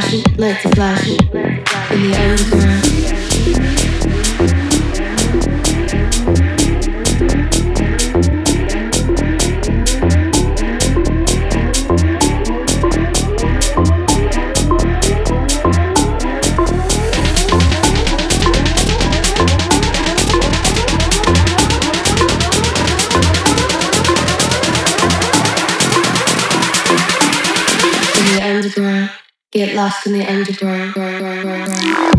flashing, lights are flashing in the underground. lost in the underground.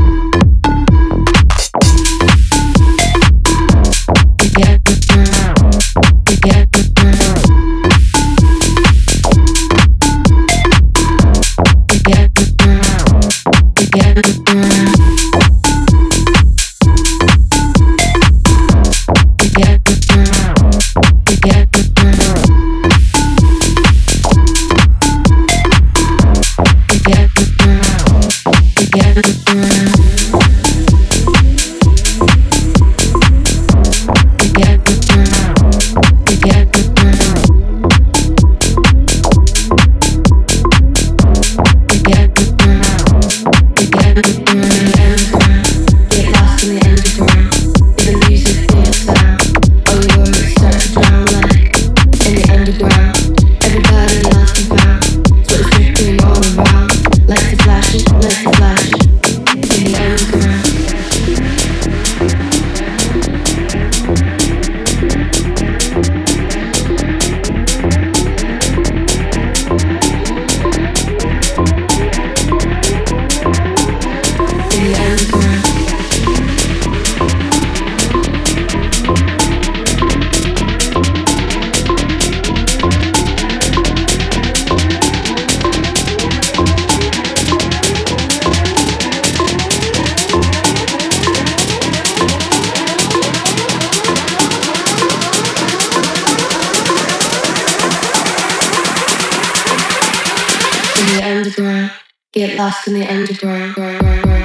Yeah.